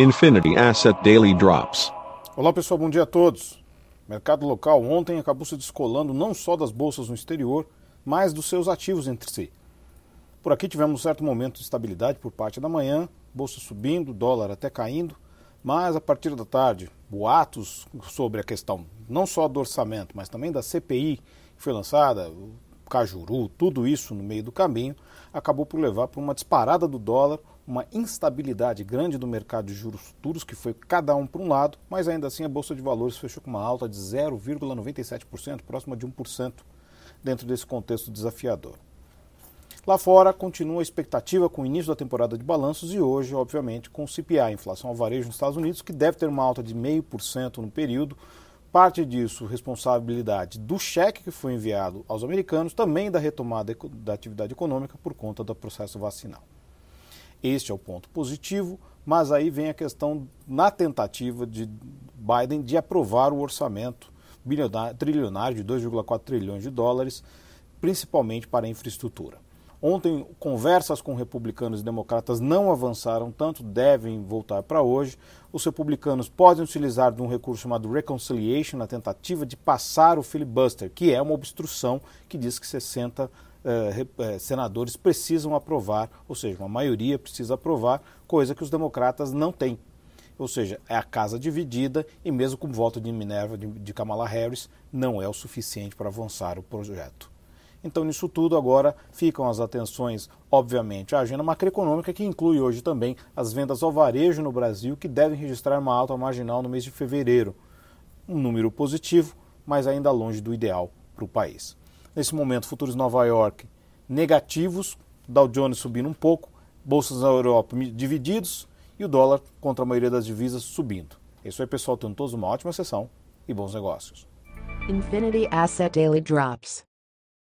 Infinity Asset Daily Drops. Olá pessoal, bom dia a todos. mercado local ontem acabou se descolando não só das bolsas no exterior, mas dos seus ativos entre si. Por aqui tivemos um certo momento de estabilidade por parte da manhã, bolsa subindo, dólar até caindo, mas a partir da tarde, boatos sobre a questão não só do orçamento, mas também da CPI que foi lançada, Cajuru, tudo isso no meio do caminho, acabou por levar para uma disparada do dólar, uma instabilidade grande do mercado de juros futuros, que foi cada um para um lado, mas ainda assim a Bolsa de Valores fechou com uma alta de 0,97%, próxima de 1%, dentro desse contexto desafiador. Lá fora, continua a expectativa com o início da temporada de balanços e hoje, obviamente, com o CPI, inflação ao varejo nos Estados Unidos, que deve ter uma alta de 0,5% no período. Parte disso, responsabilidade do cheque que foi enviado aos americanos, também da retomada da atividade econômica por conta do processo vacinal. Este é o ponto positivo, mas aí vem a questão na tentativa de Biden de aprovar o orçamento trilionário de 2,4 trilhões de dólares, principalmente para infraestrutura. Ontem, conversas com republicanos e democratas não avançaram tanto, devem voltar para hoje. Os republicanos podem utilizar de um recurso chamado reconciliation na tentativa de passar o filibuster, que é uma obstrução que diz que 60 eh, eh, senadores precisam aprovar, ou seja, uma maioria precisa aprovar, coisa que os democratas não têm. Ou seja, é a casa dividida e mesmo com o voto de Minerva de, de Kamala Harris, não é o suficiente para avançar o projeto. Então, nisso tudo, agora ficam as atenções, obviamente, à agenda macroeconômica, que inclui hoje também as vendas ao varejo no Brasil, que devem registrar uma alta marginal no mês de fevereiro. Um número positivo, mas ainda longe do ideal para o país. Nesse momento, futuros Nova York negativos, Dow Jones subindo um pouco, bolsas na Europa divididos e o dólar contra a maioria das divisas subindo. É isso aí, pessoal. Tenham todos uma ótima sessão e bons negócios. Infinity Asset Daily Drops.